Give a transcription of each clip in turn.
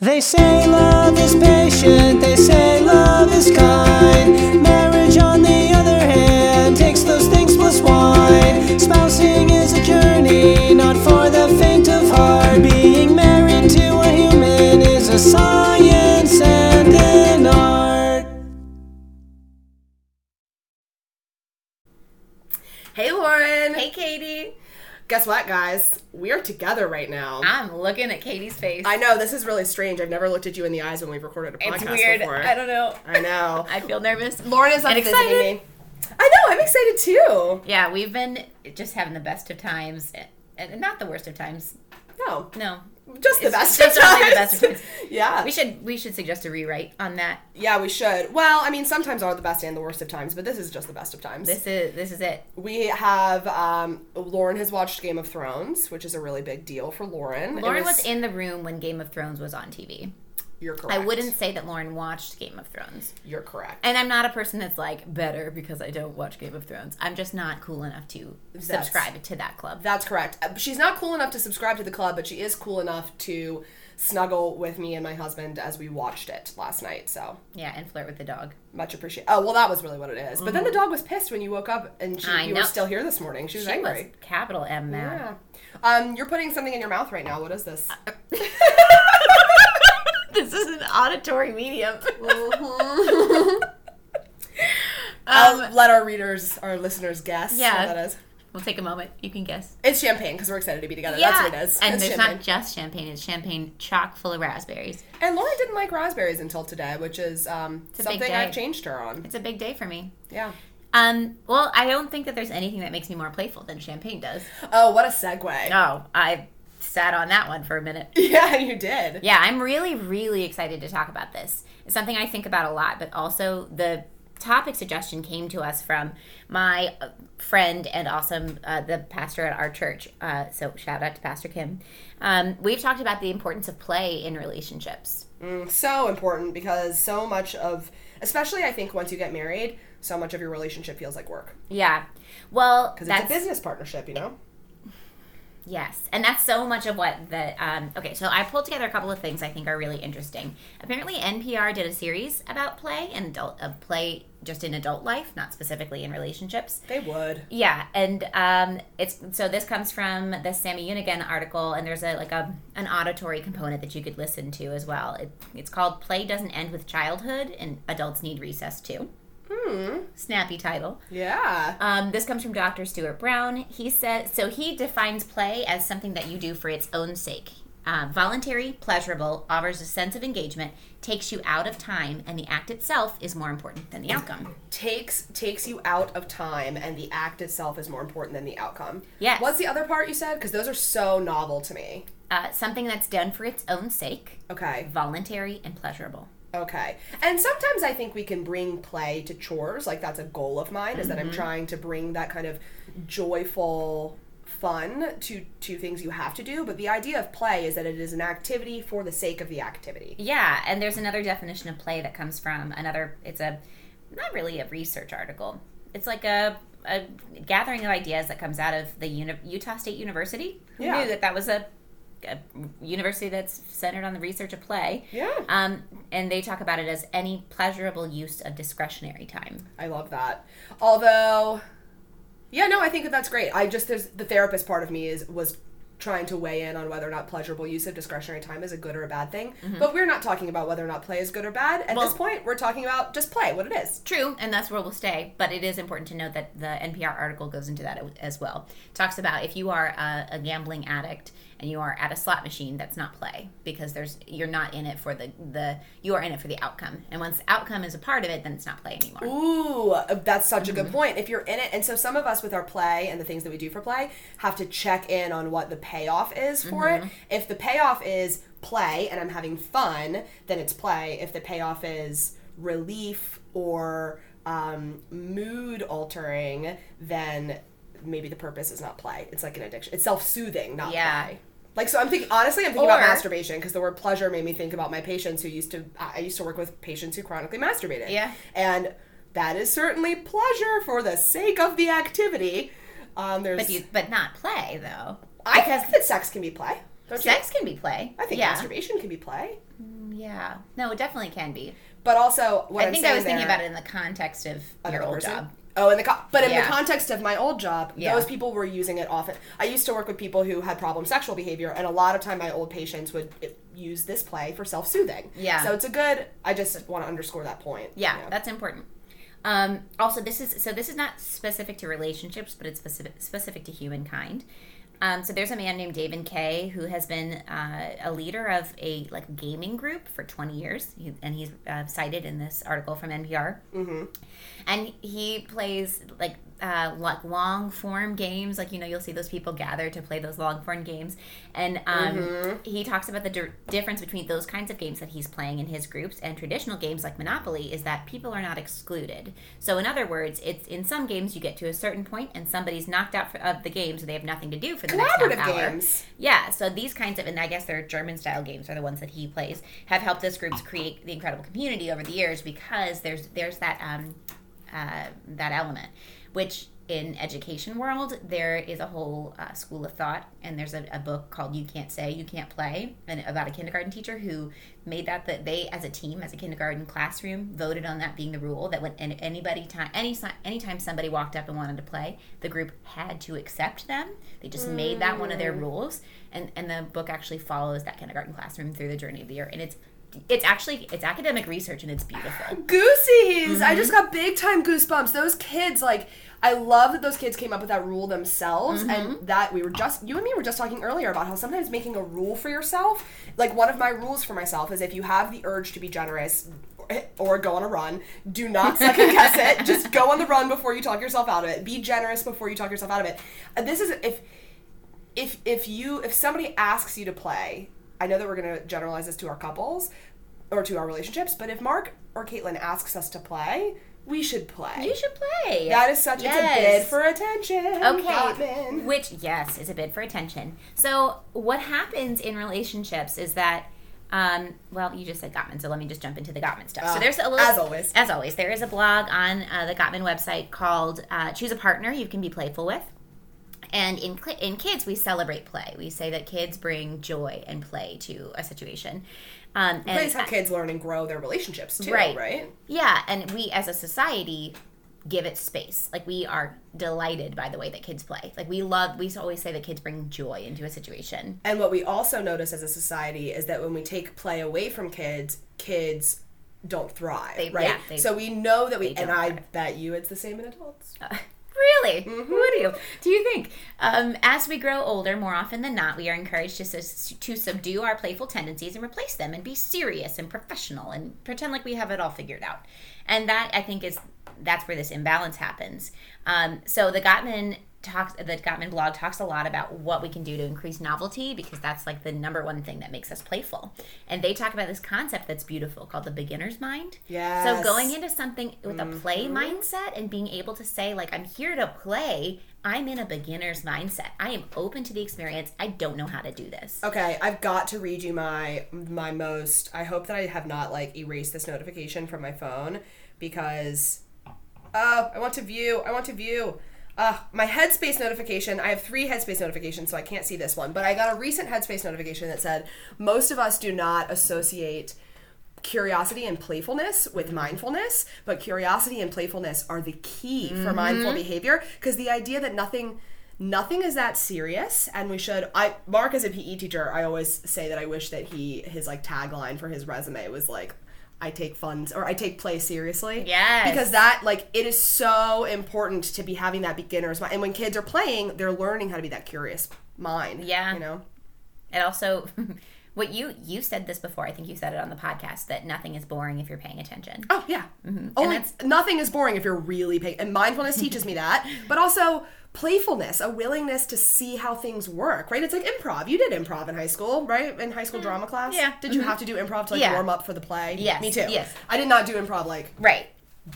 They say love is patient, they say love is kind. Guess what, guys? We are together right now. I'm looking at Katie's face. I know this is really strange. I've never looked at you in the eyes when we've recorded a podcast it's weird. before. I don't know. I know. I feel nervous. Lauren is And visiting excited. me. I know. I'm excited too. Yeah, we've been just having the best of times, and not the worst of times. No, No, just the best. just the best of times. yeah, we should we should suggest a rewrite on that. yeah, we should. Well, I mean, sometimes are the best and the worst of times, but this is just the best of times. This is this is it. we have um, Lauren has watched Game of Thrones, which is a really big deal for Lauren. Lauren was, in the room when Game of Thrones was on TV. You're correct. I wouldn't say that Lauren watched Game of Thrones. You're correct. And I'm not a person that's like better because I don't watch Game of Thrones. I'm just not cool enough to subscribe to that club. That's correct. Uh, She's not cool enough to subscribe to the club, but she is cool enough to snuggle with me and my husband as we watched it last night. So Yeah, and flirt with the dog. much appreciate. Oh well, that was really what it is. But then the dog was pissed when you woke up and she, I you know. were still here this morning. She was She angry. was capital M mad. Yeah. Um, you're putting something in your mouth right now. What is this? this is an auditory medium. I'll let our readers, our listeners guess Yeah. what that is. We'll take a moment. You can guess. It's champagne because we're excited to be together. That's what it is. And it's there's champagne. not just champagne, it's champagne chock full of raspberries. And Lauren didn't like raspberries until today, which is um, something. I've changed her on. It's a big day for me. Yeah. Um, well, I don't think that there's anything that makes me more playful than champagne does. Oh, what a segue. Oh, I sat on that one for a minute. Yeah, you did. Yeah, I'm really, really excited to talk about this. It's something I think about a lot, but also the topic suggestion came to us from my uh, friend and awesome uh, the pastor at our church. Uh, so shout out to Pastor Kim. Um, we've talked about the importance of play in relationships. so important because so much of especially i think once you get married so much of your relationship feels like work Yeah, well, because it's a business partnership you know Yes, and that's so much of what the. Um, okay, so I pulled together a couple of things I think are really interesting. Apparently, NPR did a series about play and adult uh, play just in adult life, not specifically in relationships. they would Yeah, and um, it's so this comes from the Sami Yenigun article, and there's a like a an auditory component that you could listen to as well. It, it's called "Play Doesn't End with Childhood," and adults need recess too. Hmm Snappy title. yeah Um, this comes from Dr. Stuart Brown. He says so. He defines play as something that you do for its own sake. Uh, voluntary, pleasurable, offers a sense of engagement, takes you out of time, and the act itself is more important than the outcome. takes takes you out of time and the act itself is more important than the outcome Yes. what's the other part you said because those are so novel to me Uh, something that's done for its own sake, okay voluntary and pleasurable. Okay and sometimes i think we can bring play to chores like that's a goal of mine is that Mm-hmm. i'm trying to bring that kind of joyful fun to to things you have to do but the idea of play is that it is an activity for the sake of the activity Yeah, and there's another definition of play that comes from another. It's a not really a research article. It's like a, a gathering of ideas that comes out of the Uni- Utah State University. Who Yeah. knew that that was a, a university that's centered on the research of play? Yeah. Um, and they talk about it as any pleasurable use of discretionary time. I love that. Although, yeah, no, I think that that's great. I just there's the therapist part of me is was trying to weigh in on whether or not pleasurable use of discretionary time is a good or a bad thing. But we're not talking about whether or not play is good or bad. At this Mm-hmm. Point, we're talking about just play, what it is. True, and that's where we'll stay. But it is important to note that the NPR article goes into that as well. Talks about if you are a, a gambling addict and you are at a slot machine, that's not play because there's you're not in it for the the you are in it for the outcome. And once the outcome is a part of it, then it's not play anymore. Ooh, that's such a Mm-hmm. good point. If you're in it, and so some of us with our play and the things that we do for play have to check in on what the payoff is for Mm-hmm. it. If the payoff is play and I'm having fun, then it's play. If the payoff is relief or um, mood altering, then maybe the purpose is not play. It's like an addiction. It's self soothing, not Yeah. play. Like so, I'm thinking honestly. I'm thinking about masturbation because the word pleasure made me think about my patients who used to. I used to work with patients who chronically masturbated. Yeah. and that is certainly pleasure for the sake of the activity. Um, there's. But you but not play though. I think that sex can be play. Don't you? Sex can be play. I think yeah. masturbation can be play. Yeah. No, it definitely can be. But also, what I think I was thinking about it in the context of your old person? job. Oh, in the co- but in Yeah. the context of my old job, Yeah. those people were using it often. I used to work with people who had problem sexual behavior, and a lot of time my old patients would uh, use this play for self soothing. Yeah. So it's a good. I just want to underscore that point. Yeah, that's important. Um, also, this is so. This is not specific to relationships, but it's specific specific to humankind. Um, so there's a man named David Kay who has been uh, a leader of a like gaming group for 20 years, he, and he's uh, cited in this article from NPR. Mm-hmm. And he plays like uh, like long form games, like you know you'll see those people gather to play those long form games, and um, he talks about the di- difference between those kinds of games that he's playing in his groups and traditional games like Monopoly is that people are not excluded. So in other words, it's in some games you get to a certain point and somebody's knocked out for, of the game, so they have nothing to do for the next half Collaborative hour. games. Yeah, so these kinds of, and I guess they're German style games are the ones that he plays, have helped those groups create the incredible community over the years because there's there's that um, uh, that element, which in education world there is a whole uh, school of thought, and there's a, a book called "You Can't Say, You Can't Play," and about a kindergarten teacher who made that that they as a team as a kindergarten classroom voted on that being the rule that when anybody time any anytime somebody walked up and wanted to play, the group had to accept them. They just made that one of their rules, and and the book actually follows that kindergarten classroom through the journey of the year, and it's it's actually it's academic research and it's beautiful. Goosies! I just Mm-hmm. got big time goosebumps. Those kids, like, I love that those kids came up with that rule themselves, Mm-hmm. and that we were just you and me were just talking earlier about how sometimes making a rule for yourself, like one of my rules for myself is if you have the urge to be generous. Or go on a run. Do not second guess it. Just go on the run before you talk yourself out of it. Be generous before you talk yourself out of it. Uh, This is if if if you if somebody asks you to play, I know that we're gonna generalize this to our couples or to our relationships, but if Mark or Caitlin asks us to play, we should play. You should play. That is such it's a bid for attention. Okay. Gottman. Which, yes, is a bid for attention. So, what happens in relationships is that, um, well, you just said Gottman, so let me just jump into the Gottman stuff. Uh, so, there's a little. as always. As always, there is a blog on uh, the Gottman website called uh, Choose a Partner You Can Be Playful With. And in, in kids, we celebrate play. We say that kids bring joy and play to a situation. Um, and Plays how kids learn and grow their relationships too, Right. right? yeah, and we as a society give it space. Like we are delighted by the way that kids play. Like we love. We always say that kids bring joy into a situation. And what we also notice as a society is that when we take play away from kids, kids don't thrive, They- right? yeah, they- so we know that we, and I thrive. bet you it's the same in adults. really? What do you do? You think um, as we grow older, more often than not, we are encouraged to to subdue our playful tendencies and replace them, and be serious and professional, and pretend like we have it all figured out. And that I think is that's where this imbalance happens. Um, so the Gottman talks the Gottman blog talks a lot about what we can do to increase novelty because that's like the number one thing that makes us playful. And they talk about this concept that's beautiful called the beginner's mind. Yeah. So going into something with a play mm-hmm. mindset and being able to say like I'm here to play, I'm in a beginner's mindset. I am open to the experience. I don't know how to do this. Okay, I've got to read you my my most. I hope that I have not like erased this notification from my phone because oh, I want to view. I want to view. Uh, my Headspace notification. I have three Headspace notifications, so I can't see this one. But I got a recent Headspace notification that said most of us do not associate curiosity and playfulness with mindfulness, but curiosity and playfulness are the key for mindful behavior because the idea that nothing nothing is that serious and we should I Mark as a PE teacher, I always say that I wish that he his like tagline for his resume was like I take funds or I take play seriously. Yes. Because that like it is so important to be having that beginner's mind. And when kids are playing, they're learning how to be that curious mind. Yeah. You know? And also what you you said this before. I think you said it on the podcast that nothing is boring if you're paying attention. Oh yeah. Mm-hmm. Only nothing is boring if you're really paying. And mindfulness teaches me that, but also playfulness, a willingness to see how things work. Right? It's like improv. You did improv in high school, right? In high school drama class. Mm. Yeah. Did you have to do improv to like Yeah. warm up for the play? Yes. Me too. Yes. I did not do improv like Right.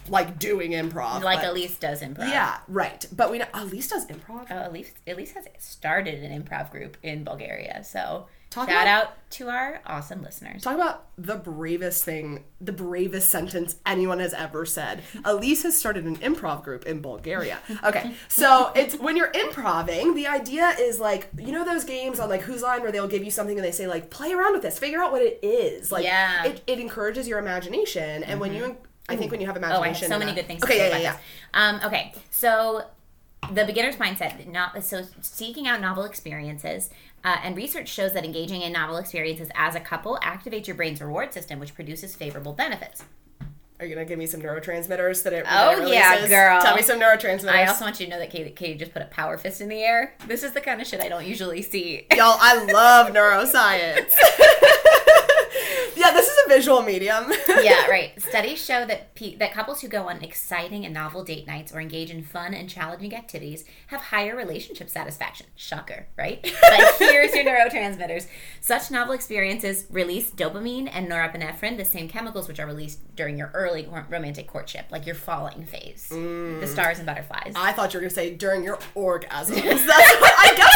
like doing improv. Like but- Elise does improv. Yeah. Right. But we know Elise does improv. Oh, Elise, Elise has started an improv group in Bulgaria. So Talk Shout about- out to our awesome listeners. Talk about the bravest thing, the bravest sentence anyone has ever said. Elise has started an improv group in Bulgaria. Okay, so it's when you're improving, the idea is like, you know, those games on like Whose Line where they'll give you something and they say, like, play around with this, figure out what it is. Like, Yeah. it, it encourages your imagination. And when you, I think when you have imagination, Oh, I have imagination. so many a- good things. Okay, yeah, yeah, yeah. Um, okay, so the beginner's mindset, not so seeking out novel experiences, uh, and research shows that engaging in novel experiences as a couple activates your brain's reward system, which produces favorable benefits. Are you going to give me some neurotransmitters that it, Oh, that it yeah, girl. Tell me some neurotransmitters. I also want you to know that Katie, Katie just put a power fist in the air. This is the kind of shit I don't usually see. Y'all, I love neuroscience. yeah, this is a visual medium. yeah, right. Studies show that pe- that couples who go on exciting and novel date nights or engage in fun and challenging activities have higher relationship satisfaction. Shocker, right? But here's your neurotransmitters. Such novel experiences release dopamine and norepinephrine, the same chemicals which are released during your early romantic courtship, like your falling phase. The mm. stars and butterflies. I thought you were gonna say during your orgasms. That's what, I guess just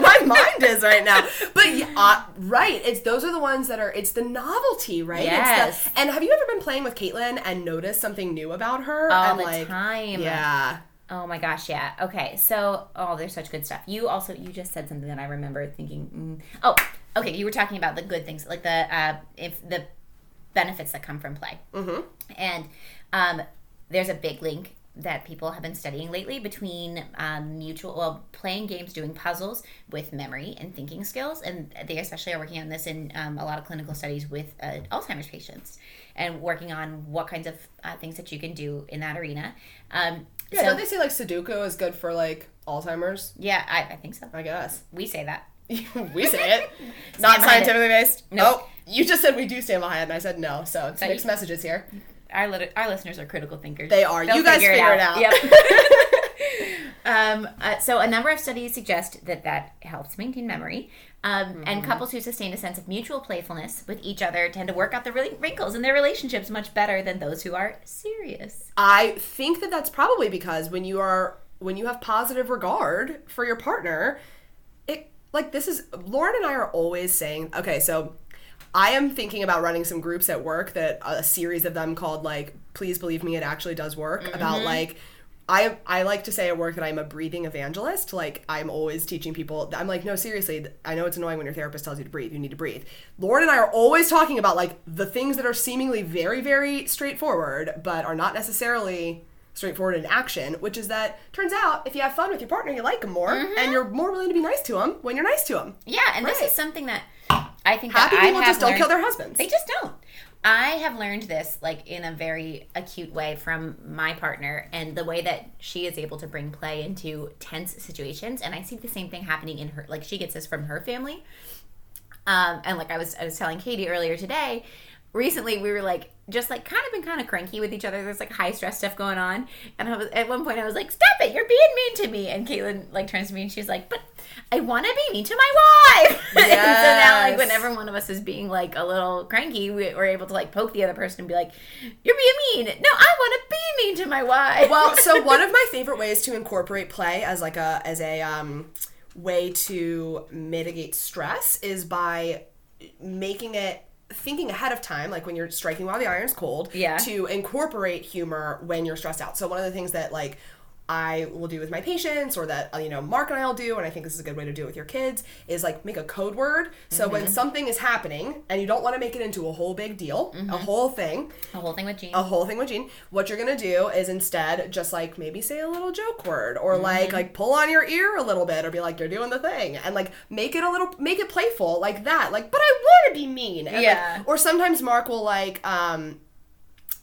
where my mind is right now. But yeah, uh, right, it's those are the ones that are. It's the novelty, right? It's the- Yes. and have you ever been playing with Caitlin and noticed something new about her? All and the like, time. Yeah. Oh my gosh, yeah. Okay, so oh, there's such good stuff. You also you just said something that I remember thinking. Mm, oh, okay. You were talking about the good things, like the uh, if the benefits that come from play. Mm-hmm. And um, there's a big link that people have been studying lately between um, mutual well playing games doing puzzles with memory and thinking skills and they especially are working on this in um, a lot of clinical studies with uh, alzheimer's patients and working on what kinds of uh, things that you can do in that arena um, Yeah, so don't they say like Sudoku is good for like Alzheimer's? yeah, I, I think so. I guess. We say that. we say it. Not behind it. scientifically based. No. Oh, you just said we do stand behind it, and I said no. So it's So mixed you- messages here. Our lit- our listeners are critical thinkers. They are. They'll You guys figure it out. Yep. um, uh, so a number of studies suggest that that helps maintain memory. Um, And Mm-hmm. couples who sustain a sense of mutual playfulness with each other tend to work out the really wrinkles in their relationships much better than those who are serious. I think that that's probably because when you are when you have positive regard for your partner, it like this is Lauren and I are always saying, okay, so I am thinking about running some groups at work that uh, a series of them called like please believe me it actually does work mm-hmm. about like I, I like to say at work that I'm a breathing evangelist. Like I'm always teaching people. I'm like, no, seriously. I know it's annoying when your therapist tells you to breathe. You need to breathe. Lauren and I are always talking about like the things that are seemingly very, very straightforward, but are not necessarily straightforward in action. Which is that turns out if you have fun with your partner, you like them more, and mm-hmm. you're more willing to be nice to them when you're nice to them. Yeah, and this is something that I think Happy that I people just don't kill their husbands. They just don't. I have learned this like in a very acute way from my partner and the way that she is able to bring play into tense situations and I see the same thing happening in her like she gets this from her family. Um, and like I was I was telling Katie earlier today, recently we were like just like kind of been kind of cranky with each other. There's like high stress stuff going on, and I was at one point I was like, "Stop it! You're being mean to me." And Caitlin like turns to me and she's like, "But I want to be mean to my wife." and so now like whenever one of us is being like a little cranky, we, we're able to like poke the other person and be like, "You're being mean." No, I want to be mean to my wife. well so one of my favorite ways to incorporate play as like a as a um, way to mitigate stress is by making it thinking ahead of time like when you're striking while the iron's cold Yeah. to incorporate humor when you're stressed out so one of the things that like I will do with my patients, or that uh, you know Mark and I will do, and I think this is a good way to do it with your kids, is like make a code word. So when something is happening and you don't want to make it into a whole big deal, a whole thing, a whole thing with Jean. a whole thing with Gene. What you're gonna do is instead just like maybe say a little joke word or like like pull on your ear a little bit or be like you're doing the thing and like make it a little make it playful like that like but I want to be mean and, like- Yeah. or sometimes Mark will like um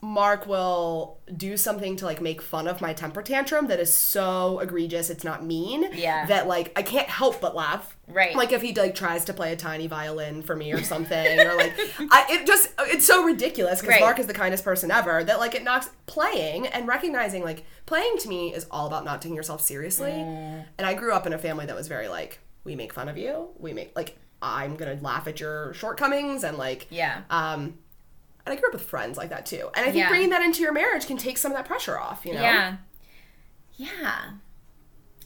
Mark will do something to like make fun of my temper tantrum that is so egregious it's not mean Yeah. that like I can't help but laugh Right. like if he like tries to play a tiny violin for me or something or like I, it just it's so ridiculous because Right. Mark is the kindest person ever that like it knocks playing and recognizing like playing to me is all about not taking yourself seriously Mm. and I grew up in a family that was very like we make fun of you we make like I'm gonna laugh at your shortcomings and like yeah. um and I grew up with friends like that too and I think Yeah. bringing that into your marriage can take some of that pressure off you know Yeah. Yeah.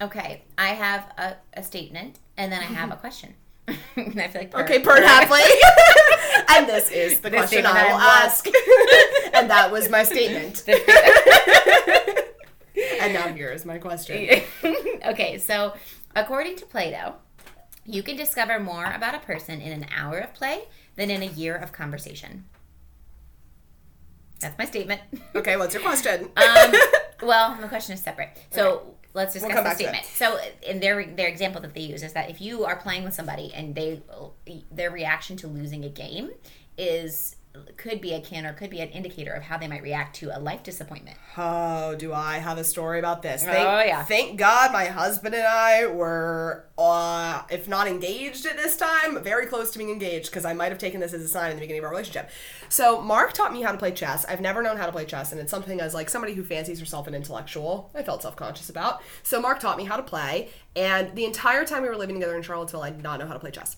Okay. I have a, a statement and then I have a question. I feel like per- Okay, Bert Hapley. and this is the question I will ask. and that was my statement. and now here is my question. okay, so according to Plato, you can discover more about a person in an hour of play than in a year of conversation. That's my statement. Okay, what's your question? Um, well, the question is separate. So let's discuss come the back to it. statement. So, in their their example that they use is that if you are playing with somebody and they their reaction to losing a game is could be a can or could be an indicator of how they might react to a life disappointment. Oh, do I have a story about this? Oh, yeah. Thank God my husband and I were, uh, if not engaged at this time, very close to being engaged because I might have taken this as a sign in the beginning of our relationship. So Mark taught me how to play chess. I've never known how to play chess, and it's something as like somebody who fancies herself an intellectual. I felt self conscious about. So Mark taught me how to play, and the entire time we were living together in Charlottesville, I did not know how to play chess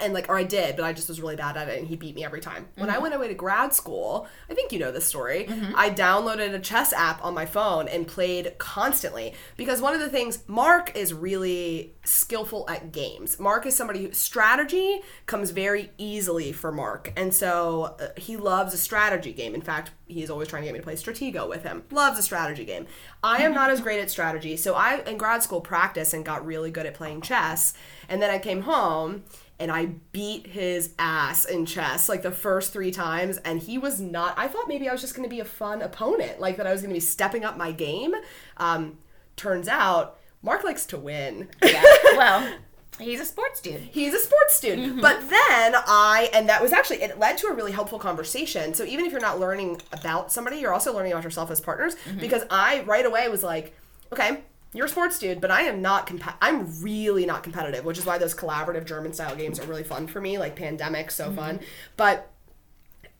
and like or I did, but I just was really bad at it and he beat me every time. When I went away to grad school, I think you know this story. I downloaded a chess app on my phone and played constantly because one of the things Mark is really skillful at games. Mark is somebody who strategy comes very easily for Mark. And so uh, he loves a strategy game. In fact, he's always trying to get me to play Stratego with him. Loves a strategy game. I am not as great at strategy, so I in grad school practiced and got really good at playing chess. And then I came home and I beat his ass in chess like the first three times. And he was not, I thought maybe I was just going to be a fun opponent, like that I was going to be stepping up my game. Um, turns out, Mark likes to win. Yeah. well, he's a sports dude. He's a sports student. But then I, and that was actually, it led to a really helpful conversation. So even if you're not learning about somebody, you're also learning about yourself as partners. Because I right away was like, okay, you're a sports dude, but I am not, comp- I'm really not competitive, which is why those collaborative German style games are really fun for me, like Pandemic, so fun. Mm-hmm. But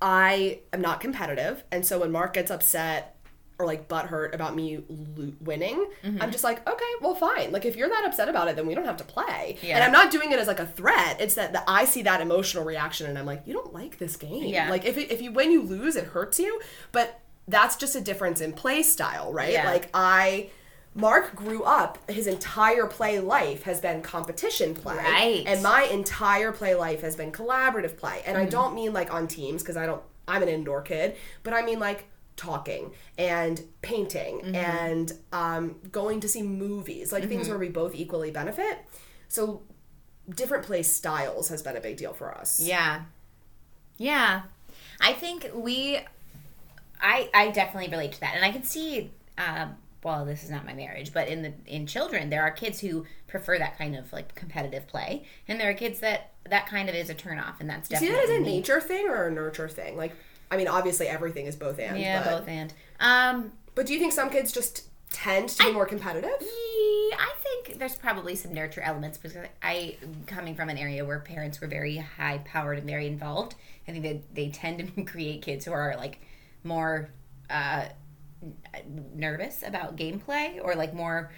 I am not competitive. And so when Mark gets upset, or like butthurt about me lo- winning, mm-hmm. I'm just like, okay, well, fine. Like if you're that upset about it, then we don't have to play. Yeah. And I'm not doing it as like a threat. It's that the, I see that emotional reaction, and I'm like, you don't like this game. Yeah. Like if it, if you when you lose, it hurts you. But that's just a difference in play style, right? Yeah. Like I. Mark grew up, his entire play life has been competition play. Right. And my entire play life has been collaborative play. And I don't mean like on teams, because I don't, I'm an indoor kid, but I mean like talking and painting and um, going to see movies, like things where we both equally benefit. So different play styles has been a big deal for us. Yeah. Yeah. I think we I I definitely relate to that. And I can see um well, this is not my marriage, but in the in children, there are kids who prefer that kind of like competitive play, and there are kids that that kind of is a turnoff, and that's definitely. See that as a nature thing or a nurture thing? Like, I mean, obviously everything is both and. Yeah, but, both and. Um, But do you think some kids just tend to be more competitive? Yeah, I think there's probably some nurture elements because I, coming from an area where parents were very high powered and very involved, I think that they tend to create kids who are like more uh, nervous about gameplay or like more.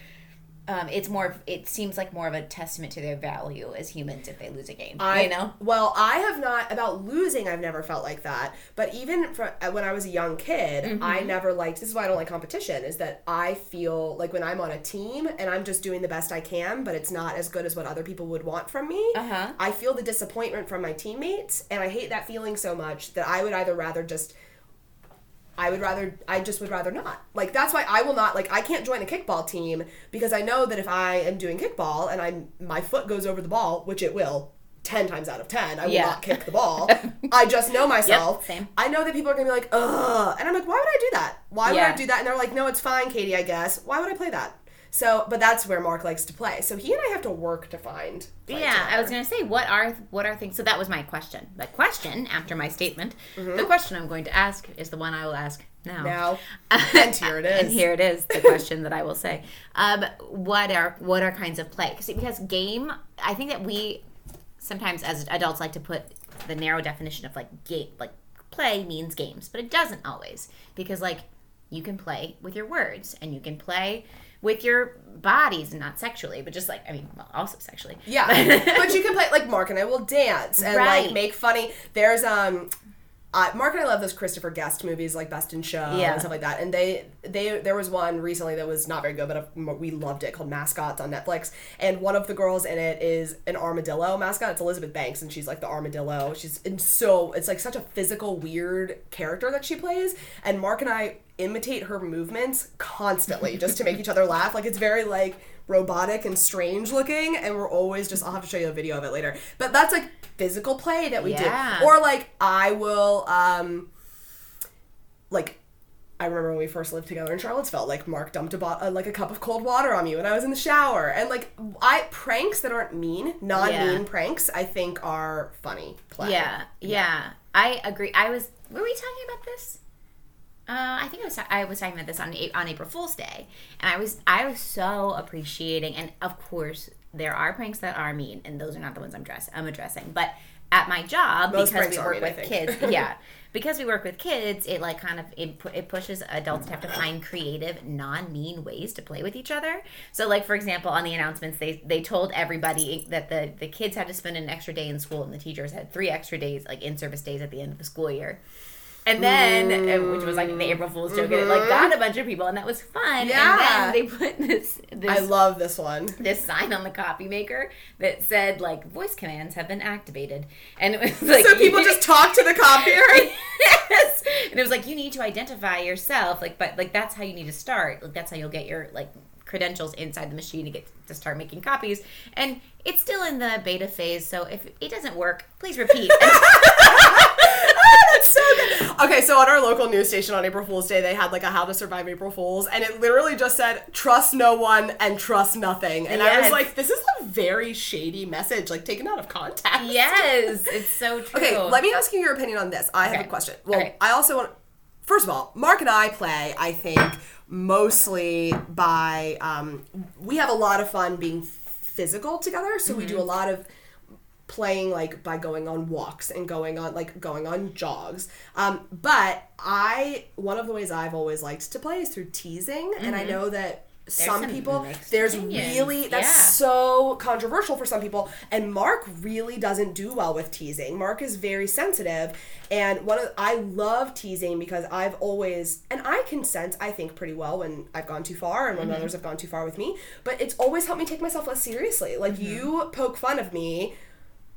Um, it's more. of- It seems like more of a testament to their value as humans if they lose a game. I you know. Well, I have not about losing. I've never felt like that. But even for, uh, when I was a young kid, Mm-hmm. I never liked. This is why I don't like competition. Is that I feel like when I'm on a team and I'm just doing the best I can, but it's not as good as what other people would want from me. Uh-huh. I feel the disappointment from my teammates, and I hate that feeling so much that I would either rather just. I would rather I just would rather not. Like that's why I will not like I can't join a kickball team because I know that if I am doing kickball and I'm my foot goes over the ball, which it will 10 times out of 10, I will Yeah. not kick the ball. I just know myself. same. I know that people are going to be like, "Ugh." And I'm like, "Why would I do that? Why would I do that?" And they're like, "No, it's fine, Katie, I guess." Why would I play that? So, but that's where Mark likes to play. So he and I have to work to find. Yeah, I was gonna say what are what are things. So that was my question. The question after my statement, Mm-hmm. the question I'm going to ask is the one I will ask now. Now, and here it is. and here it is, the question that I will say. Um, what are what are kinds of play? 'Cause- Because game, I think that we sometimes as adults like to put the narrow definition of like game, like play means games, but it doesn't always because like you can play with your words and you can play with your bodies and not sexually, but just like I mean, well, also sexually. Yeah, but you can play like Mark and I will dance and Right. like make funny. There's um, uh, Mark and I love those Christopher Guest movies like Best in Show Yeah. and stuff like that. And they they there was one recently that was not very good, but uh, we loved it called Mascots on Netflix. And one of the girls in it is an armadillo mascot. It's Elizabeth Banks, and she's like the armadillo. She's in so it's like such a physical, weird character that she plays. And Mark and I imitate her movements constantly just to make each other laugh. Like it's very like robotic and strange looking and we're always just I'll have to show you a video of it later. But that's like physical play that we Yeah. do. Or like I will um like I remember when we first lived together in Charlottesville, like Mark dumped a bot- uh, like a cup of cold water on me when I was in the shower, and like I pranks that aren't mean, non-mean Yeah. pranks, I think are funny. Play. Yeah, yeah, I agree. I was. Were we talking about this? Uh, I think I was. I was talking about this on on April Fool's Day, and I was I was so appreciating. And of course, there are pranks that are mean, and those are not the ones I'm dress I'm addressing. But at my job, Most because we work mean, with kids, yeah, because we work with kids, it like kind of it, it pushes adults to have to find creative, non-mean ways to play with each other. So, like for example, on the announcements, they they told everybody that the the kids had to spend an extra day in school, and the teachers had three extra days, like in service days, at the end of the school year. And then, uh, which was like the April Fool's joke, and it like got a bunch of people, and that was fun. Yeah. And then they put this this I love this one. this sign on the copy maker that said like voice commands have been activated, and it was like So people just talk to the copier. yes, and it was like you need to identify yourself, like but like that's how you need to start. Like that's how you'll get your like credentials inside the machine to get to start making copies. And it's still in the beta phase, so if it doesn't work, please repeat. That's so good. Okay, so on our local news station on April Fool's Day, they had like a How to Survive April Fools, and it literally just said "Trust no one and trust nothing." And I was like, "This is a very shady message, like taken out of context." yes, it's so true. Okay, let me ask you your opinion on this. I have a question. Well, Okay. I also want. First of all, Mark and I play. I think mostly by. Um, we have a lot of fun being physical together, so we do Mm-hmm. a lot of playing like by going on walks and going on like going on jogs um, but i one of the ways i've always liked to play is through teasing and i know that some, some people there's opinions. really that's Yeah. so controversial for some people and mark really doesn't do well with teasing mark is very sensitive and one of i love teasing because i've always and i can sense i think pretty well when i've gone too far and when Mm-hmm. others have gone too far with me but it's always helped me take myself less seriously like Mm-hmm. you poke fun of me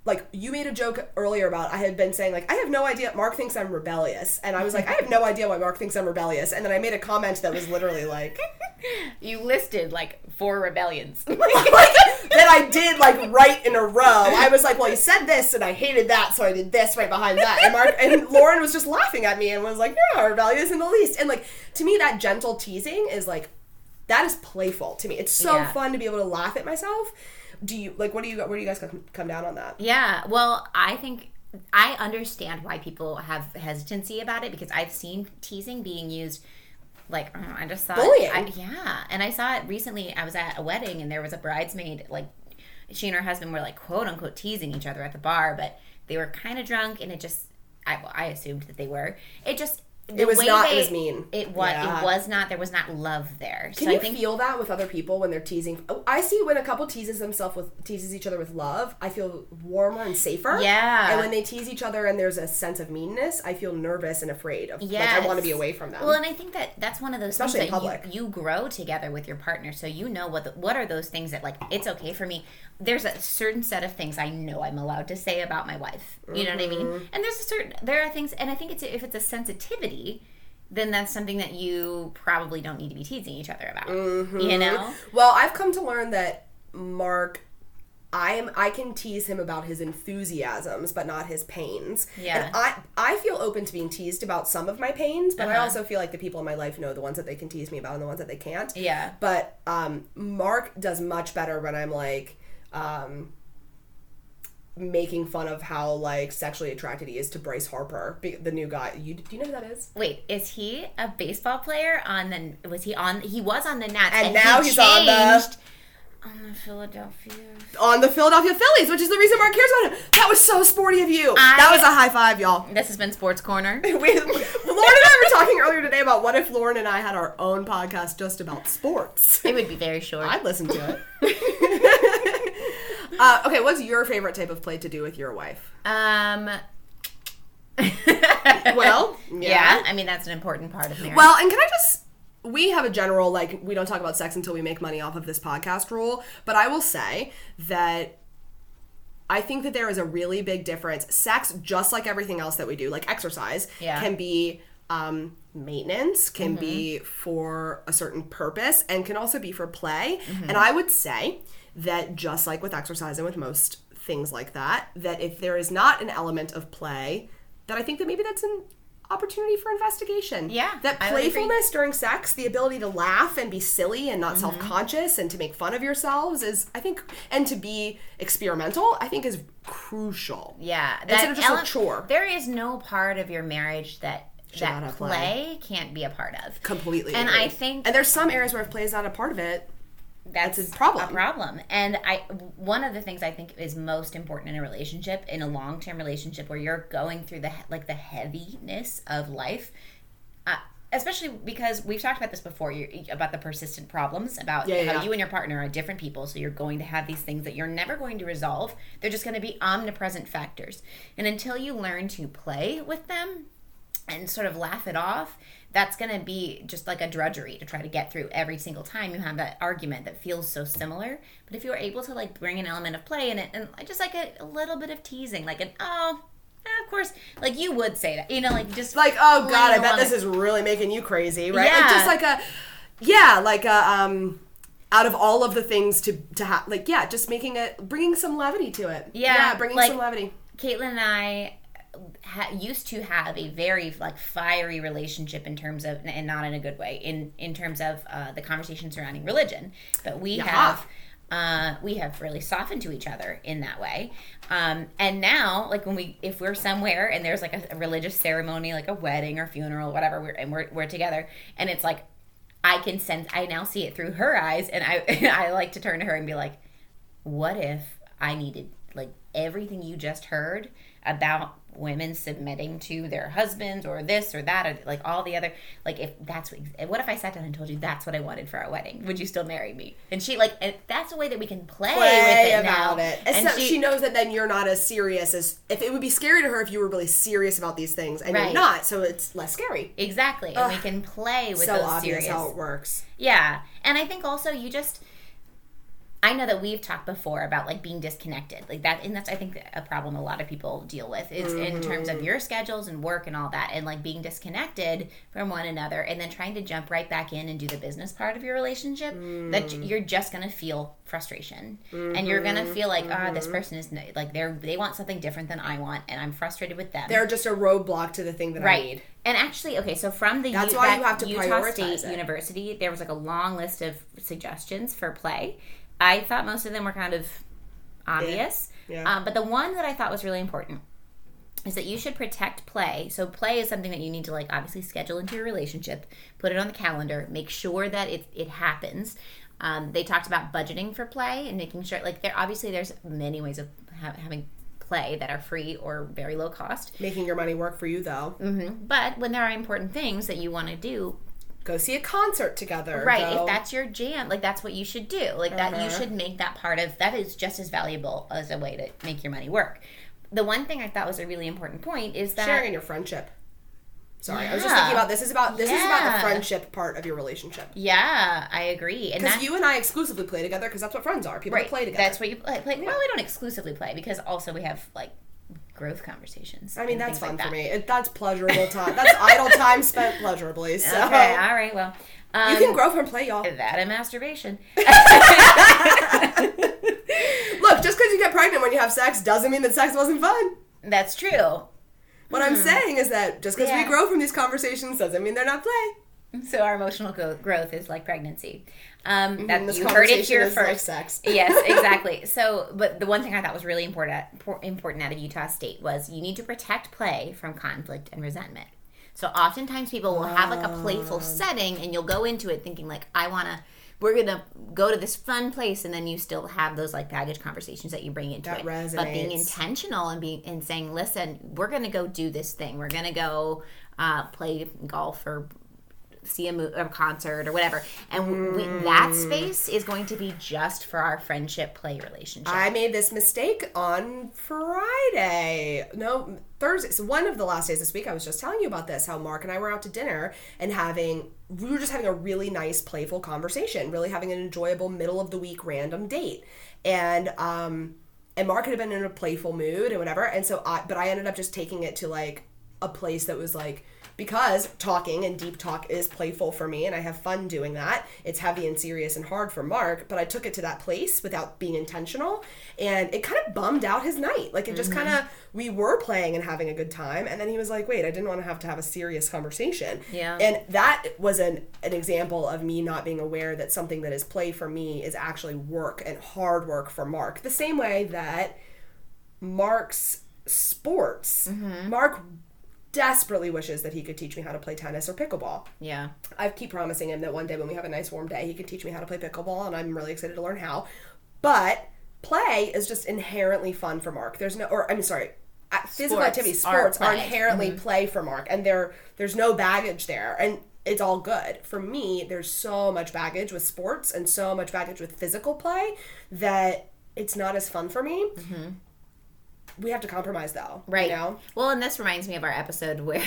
like you made a joke earlier about I had been saying like I have no idea Mark thinks I'm rebellious and I was like I have no idea why Mark thinks I'm rebellious and then I made a comment that was literally like you listed like four rebellions. like that I did like right in a row. I was like, well, he said this and I hated that, so I did this right behind that. And Mark and Lauren was just laughing at me and was like, you're not rebellious in the least. And like to me, that gentle teasing is like that is playful to me. It's so Yeah. fun to be able to laugh at myself. Do you like what do you where do you guys come, come down on that? Yeah, well, I think I understand why people have hesitancy about it because I've seen teasing being used. Like I just saw, Bullying. I, yeah, and I saw it recently. I was at a wedding and there was a bridesmaid. Like she and her husband were like quote unquote teasing each other at the bar, but they were kind of drunk, and it just I, well, I assumed that they were. It just the was way not- it was mean. It was. Yeah. It was not. There was not love there. Can so you I think feel that with other people when they're teasing? Oh, I see when a couple teases themselves with teases each other with love, I feel warmer and safer. Yeah. And when they tease each other and there's a sense of meanness, I feel nervous and afraid of. Like I want to be away from them. Well, and I think that that's one of those Especially things that public. You, you grow together with your partner, so you know what the, what are those things that like it's okay for me. There's a certain set of things I know I'm allowed to say about my wife. You know what I mean? Mm-hmm. And there's a certain there are things, and I think it's if it's a sensitivity, then that's something that you probably don't need to be teasing each other about. Mm-hmm. You know? Well, I've come to learn that Mark, I am I can tease him about his enthusiasms, but not his pains. Yeah. And I I feel open to being teased about some of my pains, but I Uh-huh. also feel like the people in my life know the ones that they can tease me about and the ones that they can't. Yeah. But um, Mark does much better when I'm like. Um, making fun of how like sexually attracted he is to Bryce Harper, the new guy. You do you know who that is? Wait, is he a baseball player on the? Was he on? He was on the Nats, And and, now he he's on the- on the Philadelphia. On the Philadelphia Phillies, which is the reason Mark cares about him. That was so sporty of you. I- that was a high five, y'all. This has been Sports Corner. we, Lauren and I were talking earlier today about what if Lauren and I had our own podcast just about sports. It would be very short. I'd listen to it. uh, okay, what's your favorite type of play to do with your wife? Um, well, yeah. I mean that's an important part of marriage. Well, and can I just we have a general like we don't talk about sex until we make money off of this podcast rule, but I will say that I think that there is a really big difference. Sex, just like everything else that we do, like exercise, Yeah. can be um, maintenance, can be for a certain purpose, and can also be for play. And I would say that just like with exercise and with most things like that, that if there is not an element of play, that I think that maybe that's an opportunity for investigation. Yeah, That I would agree. playfulness during sex, the ability to laugh and be silly and Mm-hmm. not self-conscious and to make fun of yourselves is I think and to be experimental, I think is crucial. yeah, Instead of just a ele- chore. There is no part of your marriage that not that have play can't be a part of. Completely. And agree. I think And there's some areas where if play is not a part of it, that's a problem. A problem. And I one of the things I think is most important in a relationship, in a long term relationship where you're going through the like the heaviness of life, uh, especially because we've talked about this before you about the persistent problems about Yeah, yeah, how you and your partner are different people so you're going to have these things that you're never going to resolve they're just going to be omnipresent factors and until you learn to play with them and sort of laugh it off, that's going to be just like a drudgery to try to get through every single time you have that argument that feels so similar. But if you're able to like bring an element of play in it and just like a, a little bit of teasing, like an oh, eh, of course, like you would say that, you know, like just like, oh god, I bet this it. is really making you crazy, right? Yeah. Like just like a yeah, like a um out of all of the things to to have like yeah, just making it bringing some levity to it. Yeah, bringing like- some levity. Caitlin and I ha- used to have a very like fiery relationship in terms of and not in a good way in in terms of uh, the conversation surrounding religion but we Yeah. have uh, we have really softened to each other in that way um, and now like when we if we're somewhere and there's like a, a religious ceremony like a wedding or funeral or whatever we're, and we're, we're together and it's like i can sense i now see it through her eyes and i i like to turn to her and be like what if I needed like everything you just heard about women submitting to their husbands or this or that or like all the other like if that's what what if I sat down and told you that's what I wanted for our wedding would you still marry me and she like and that's a way that we can play, Play with it about now it. and And she, she knows that then you're not as serious as if it would be scary to her if you were really serious about these things and Right. you're not, so it's less scary. exactly and we can play with so those obvious serious how it works. Yeah. And I think also you just I know that we've talked before about like being disconnected. Like that and that's I think a problem a lot of people deal with is in terms Mm-hmm. of your schedules and work and all that and like being disconnected from one another and then trying to jump right back in and do the business part of your relationship that Mm. you're just going to feel frustration. And you're going to Mm-hmm. feel like ah this person is like they're they want something different than I want and I'm frustrated with them. They're just a roadblock to the thing that I Right. need. And actually, okay, so from the That's U- why you have to Utah State it. University, there was like a long list of suggestions for play. I thought most of them were kind of obvious. Yeah. Um, but the one that I thought was really important is that you should protect play. So play is something that you need to like obviously schedule into your relationship, put it on the calendar, make sure that it it happens. Um, they talked about budgeting for play and making sure like there obviously there's many ways of ha- having play that are free or very low cost. Making your money work for you though. But when there are important things that you want to do, Go see a concert together. right? Go- If that's your jam, like that's what you should do. Like that, you Uh-huh. should make that part of that is just as valuable as a way to make your money work. The one thing I thought was a really important point is that sharing your friendship. Sorry, I was just thinking about this is about this is about the friendship part of your relationship. yeah, I agree, and Because you and I exclusively play together because that's what friends are. People right, play together. that's what you play. play. Well, we don't exclusively play because also we have like growth conversations. I mean, that's fun like for me. It, that's pleasurable time. That's idle time spent pleasurably. So Okay, all right, well, um, you can grow from play, y'all. that and masturbation. Look, just because you get pregnant when you have sex doesn't mean that sex wasn't fun. That's true. What I'm saying is that just because Hmm. Yeah. we grow from these conversations doesn't mean they're not play. So our emotional go- growth is like pregnancy. Um, that And this you heard it here is like first. sex. yes, exactly. So, but the one thing I thought was really important important out of Utah State was you need to protect play from conflict and resentment. So oftentimes people will have like a playful Ah. setting, and you'll go into it thinking like, I want to. We're gonna go to this fun place, and then you still have those like baggage conversations that you bring into That it. But being intentional and being and saying, "Listen, we're gonna go do this thing. We're gonna go uh, play golf or see a, mo- a concert or whatever. And we, that space is going to be just for our friendship play relationship. I made this mistake on Friday. No, Thursday. So one of the last days this week, I was just telling you about this. How Mark and I were out to dinner and having we were just having a really nice, playful conversation. Really having an enjoyable middle of the week random date, and um, and Mark had been in a playful mood and whatever. And so I, but I ended up just taking it to like a place that was like because talking and deep talk is playful for me and I have fun doing that. It's heavy and serious and hard for Mark, but I took it to that place without being intentional and it kind of bummed out his night. Like it just Mm-hmm. kind of we were playing and having a good time and then he was like, "Wait, I didn't want to have to have a serious conversation." Yeah. And that was an an example of me not being aware that something that is play for me is actually work and hard work for Mark. The same way that Mark's sports. Mm-hmm. Mark desperately wishes that he could teach me how to play tennis or pickleball. yeah. I keep promising him that one day when we have a nice warm day, he can teach me how to play pickleball, and I'm really excited to learn how. But play is just inherently fun for Mark. There's no, or I'm sorry, uh, physical Sports activity, sports are. Mm-hmm. inherently play for Mark, and there there's no baggage there, and it's all good. For me, there's so much baggage with sports and so much baggage with physical play that it's not as fun for me. We have to compromise though. Right. You know? Well, and this reminds me of our episode where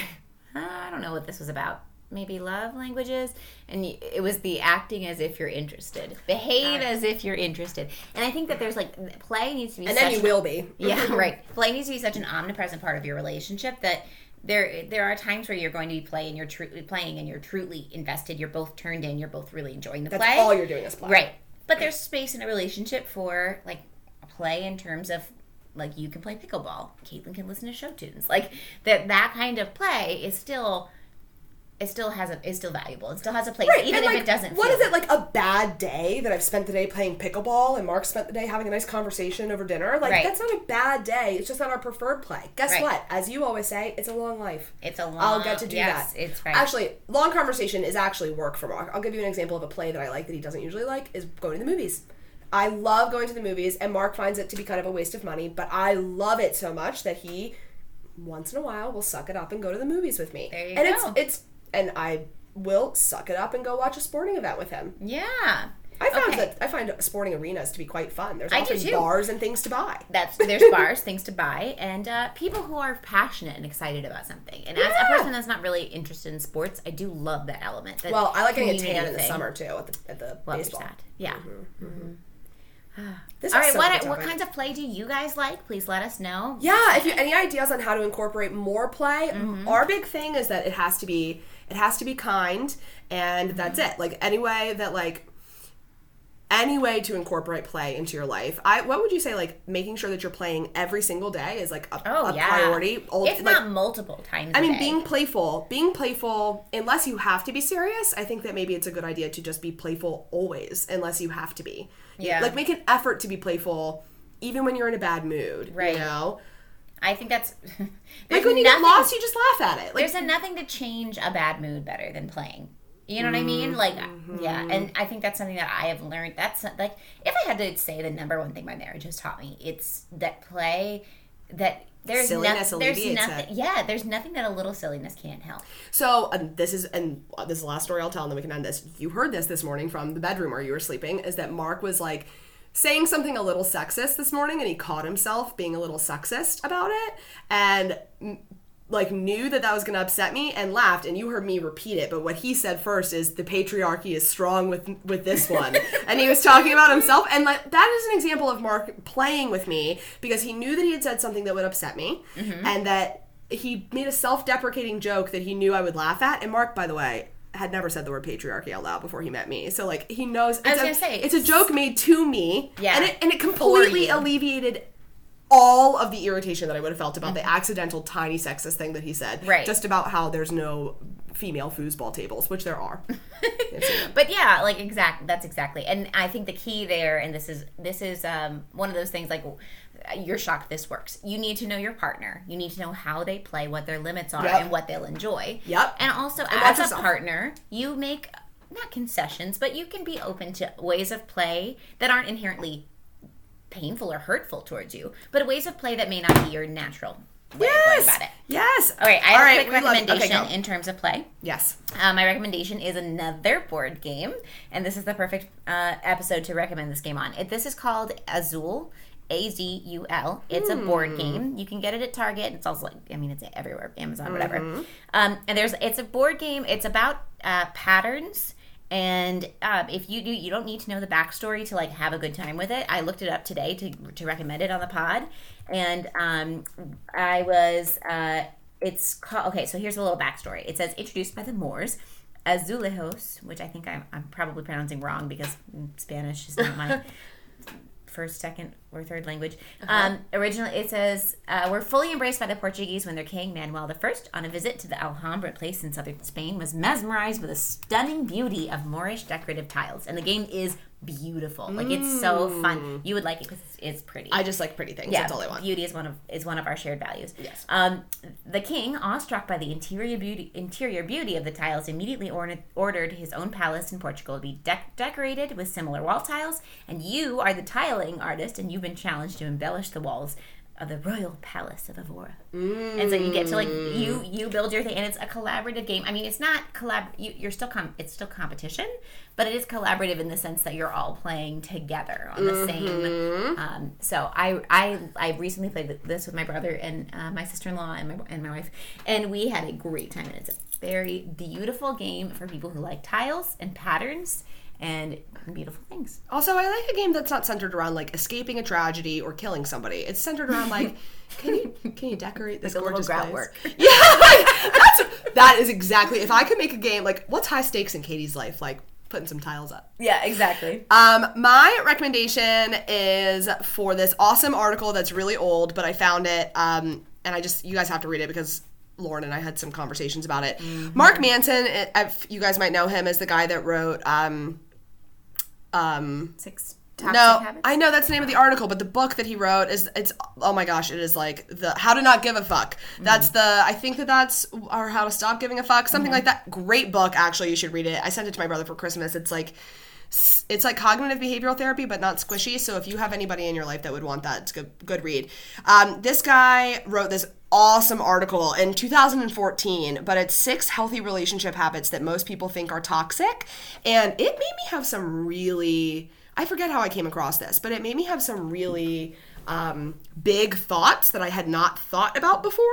uh, I don't know what this was about. Maybe love languages, and it was the acting as if you're interested, behave as if you're interested, and I think that there's like play needs to be. And then you will be. Yeah, right. Play needs to be such an omnipresent part of your relationship that there there are times where you're going to be playing, you're truly playing, and you're truly invested. You're both turned in. You're both really enjoying the That's play. all you're doing is play. Right. But there's space in a relationship for like play in terms of like you can play pickleball. Caitlin can listen to show tunes. Like that that kind of play is still it still has a is still valuable. It still has a place Right, even and, if like, it doesn't What is it like a bad day that I've spent the day playing pickleball and Mark spent the day having a nice conversation over dinner? Like Right. that's not a bad day. It's just not our preferred play. Guess Right. what? As you always say, it's a long life. It's a long I'll get to do yes, that. It's right. Actually, long conversation is actually work for Mark. I'll give you an example of a play that I like that he doesn't usually like is going to the movies. I love going to the movies, and Mark finds it to be kind of a waste of money, but I love it so much that he once in a while will suck it up and go to the movies with me. There you and go. it's it's and I will suck it up and go watch a sporting event with him. yeah. I found Okay. that I find sporting arenas to be quite fun. There's often bars and things to buy. That's there's bars, things to buy, and uh, people who are passionate and excited about something. And as a person that's not really interested in sports, I do love that element. That Well, I like getting a tan in the summer too at the at the Well, baseball. there's that. Yeah. Mm-hmm, mm-hmm. Mm-hmm. This All right. What what kinds of play do you guys like? Please let us know. Yeah, if you any ideas on how to incorporate more play, Mm-hmm. our big thing is that it has to be it has to be kind and that's Mm-hmm. it. Like any way that like any way to incorporate play into your life. I what would you say like making sure that you're playing every single day is like a, Oh a yeah. priority. Ul- if like, not multiple times. I mean, being playful, being playful, unless you have to be serious, I think that maybe it's a good idea to just be playful always, unless you have to be. Yeah. Like, make an effort to be playful, even when you're in a bad mood. Right. You know? I think that's. Like, when you get lost, you just laugh at it. Like, there's a, nothing to change a bad mood better than playing. You know what I mean? Like, Mm-hmm. yeah, and I think that's something that I have learned. That's like, if I had to say the number one thing my marriage has taught me, it's that play, that there's Silliness nothing, there's nothing, it. yeah, there's nothing that a little silliness can't help. So um, this is and this is the last story I'll tell, and then we can end this. You heard this this morning from the bedroom where you were sleeping. Is that Mark was like saying something a little sexist this morning, and he caught himself being a little sexist about it, and like knew that that was going to upset me and laughed. And you heard me repeat it, but what he said first is the patriarchy is strong with with this one, and he was talking about himself, and like that is an example of Mark playing with me because he knew that he had said something that would upset me, and that he made a self-deprecating joke that he knew I would laugh at. And Mark, by the way, had never said the word patriarchy out loud before he met me. So like he knows. It's was a, gonna say, it's a joke made to me. Yeah, and it and it completely alleviated all of the irritation that I would have felt about the accidental tiny sexist thing that he said. Mm-hmm. Right. Just about how there's no female foosball tables, which there are. but yeah like exactly that's exactly and i think the key there and this is this is um, one of those things like you're shocked this works you need to know your partner you need to know how they play what their limits are Yep. and what they'll enjoy Yep. and also watch as a yourself. partner you make not concessions but you can be open to ways of play that aren't inherently painful or hurtful towards you but ways of play that may not be your natural way of going about it Yes. Yes. All right. I have All a quick it. Okay, recommendation in terms of play. Yes. Uh, my recommendation is another board game, and this is the perfect uh, episode to recommend this game on. It, this is called Azul, A Z U L. It's a board game. You can get it at Target. It's also like I mean, it's everywhere, Amazon, whatever. Um, and there's it's a board game. It's about uh, patterns. And um, if you do, you don't need to know the backstory to like have a good time with it. I looked it up today to, to recommend it on the pod, and um, I was uh, it's called okay. So here's a little backstory. It says introduced by the Moors, Azulejos, which I think I'm, I'm probably pronouncing wrong because Spanish is not my first, second, or third language. Um, originally, it says uh, were fully embraced by the Portuguese when their king Manuel I, on a visit to the Alhambra place in southern Spain, was mesmerized with the stunning beauty of Moorish decorative tiles, and the game is beautiful. Like it's so fun. You would like it because it's, it's pretty. I just like pretty things. Yeah, That's all I want. Beauty is one of is one of our shared values. Yes. Um, the king, awestruck by the interior beauty interior beauty of the tiles, immediately ordered ordered his own palace in Portugal to be dec- decorated with similar wall tiles. And you are the tiling artist, and you've been challenged to embellish the walls of the royal palace of Evora. And so you get to like you you build your thing, and it's a collaborative game. I mean, it's not collab. You, you're still com- it's still competition, but it is collaborative in the sense that you're all playing together on the same. Um, so I I I recently played this with my brother and uh, my sister in law and my and my wife, and we had a great time. And it's a very beautiful game for people who like tiles and patterns and beautiful things. Also, I like a game that's not centered around like escaping a tragedy or killing somebody. It's centered around like, can you can you decorate this Like gorgeous place? work. Yeah, like, that's that is exactly. If I could make a game like what's high stakes in Katie's life, like putting some tiles up. Yeah, exactly. Um, my recommendation is for this awesome article that's really old, but I found it, um, and I just you guys have to read it because Lauren and I had some conversations about it. Mark Manson, it, if you guys might know him as the guy that wrote. Um, um, Six toxic no, habits. I know that's the name of the article, but the book that he wrote is it's oh my gosh, it is like the How to Not Give a Fuck. That's the I think that that's or How to Stop Giving a Fuck, something like that. Great book, actually. You should read it. I sent it to my brother for Christmas. It's like it's like cognitive behavioral therapy, but not squishy. So if you have anybody in your life that would want that, it's a good good read. Um, this guy wrote this awesome article in 2014, but it's six healthy relationship habits that most people think are toxic, and it made me have some really I forget how I came across this, but it made me have some really um, big thoughts that I had not thought about before.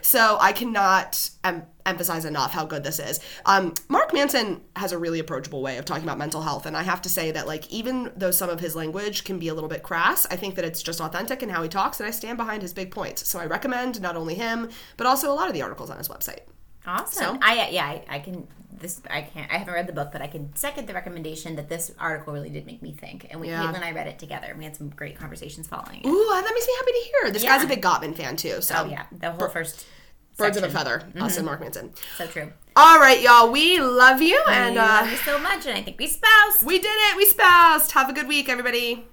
So I cannot em- emphasize enough how good this is. Um, Mark Manson has a really approachable way of talking about mental health, and I have to say that like even though some of his language can be a little bit crass, I think that it's just authentic in how he talks, and I stand behind his big points. So I recommend not only him, but also a lot of the articles on his website. Awesome. I yeah, I, I can this I can't I haven't read the book, but I can second the recommendation that this article really did make me think. And we Yeah. Caitlin and I read it together. We had some great conversations following it. Ooh, that makes me happy to hear. This guy's a big Gottman fan too. So Oh yeah, the whole first birds of a section. feather, us and Mark Manson. So true. All right, y'all. We love you, and uh, love you so much, and I think we spoused. we did it. We spoused. Have a good week, everybody.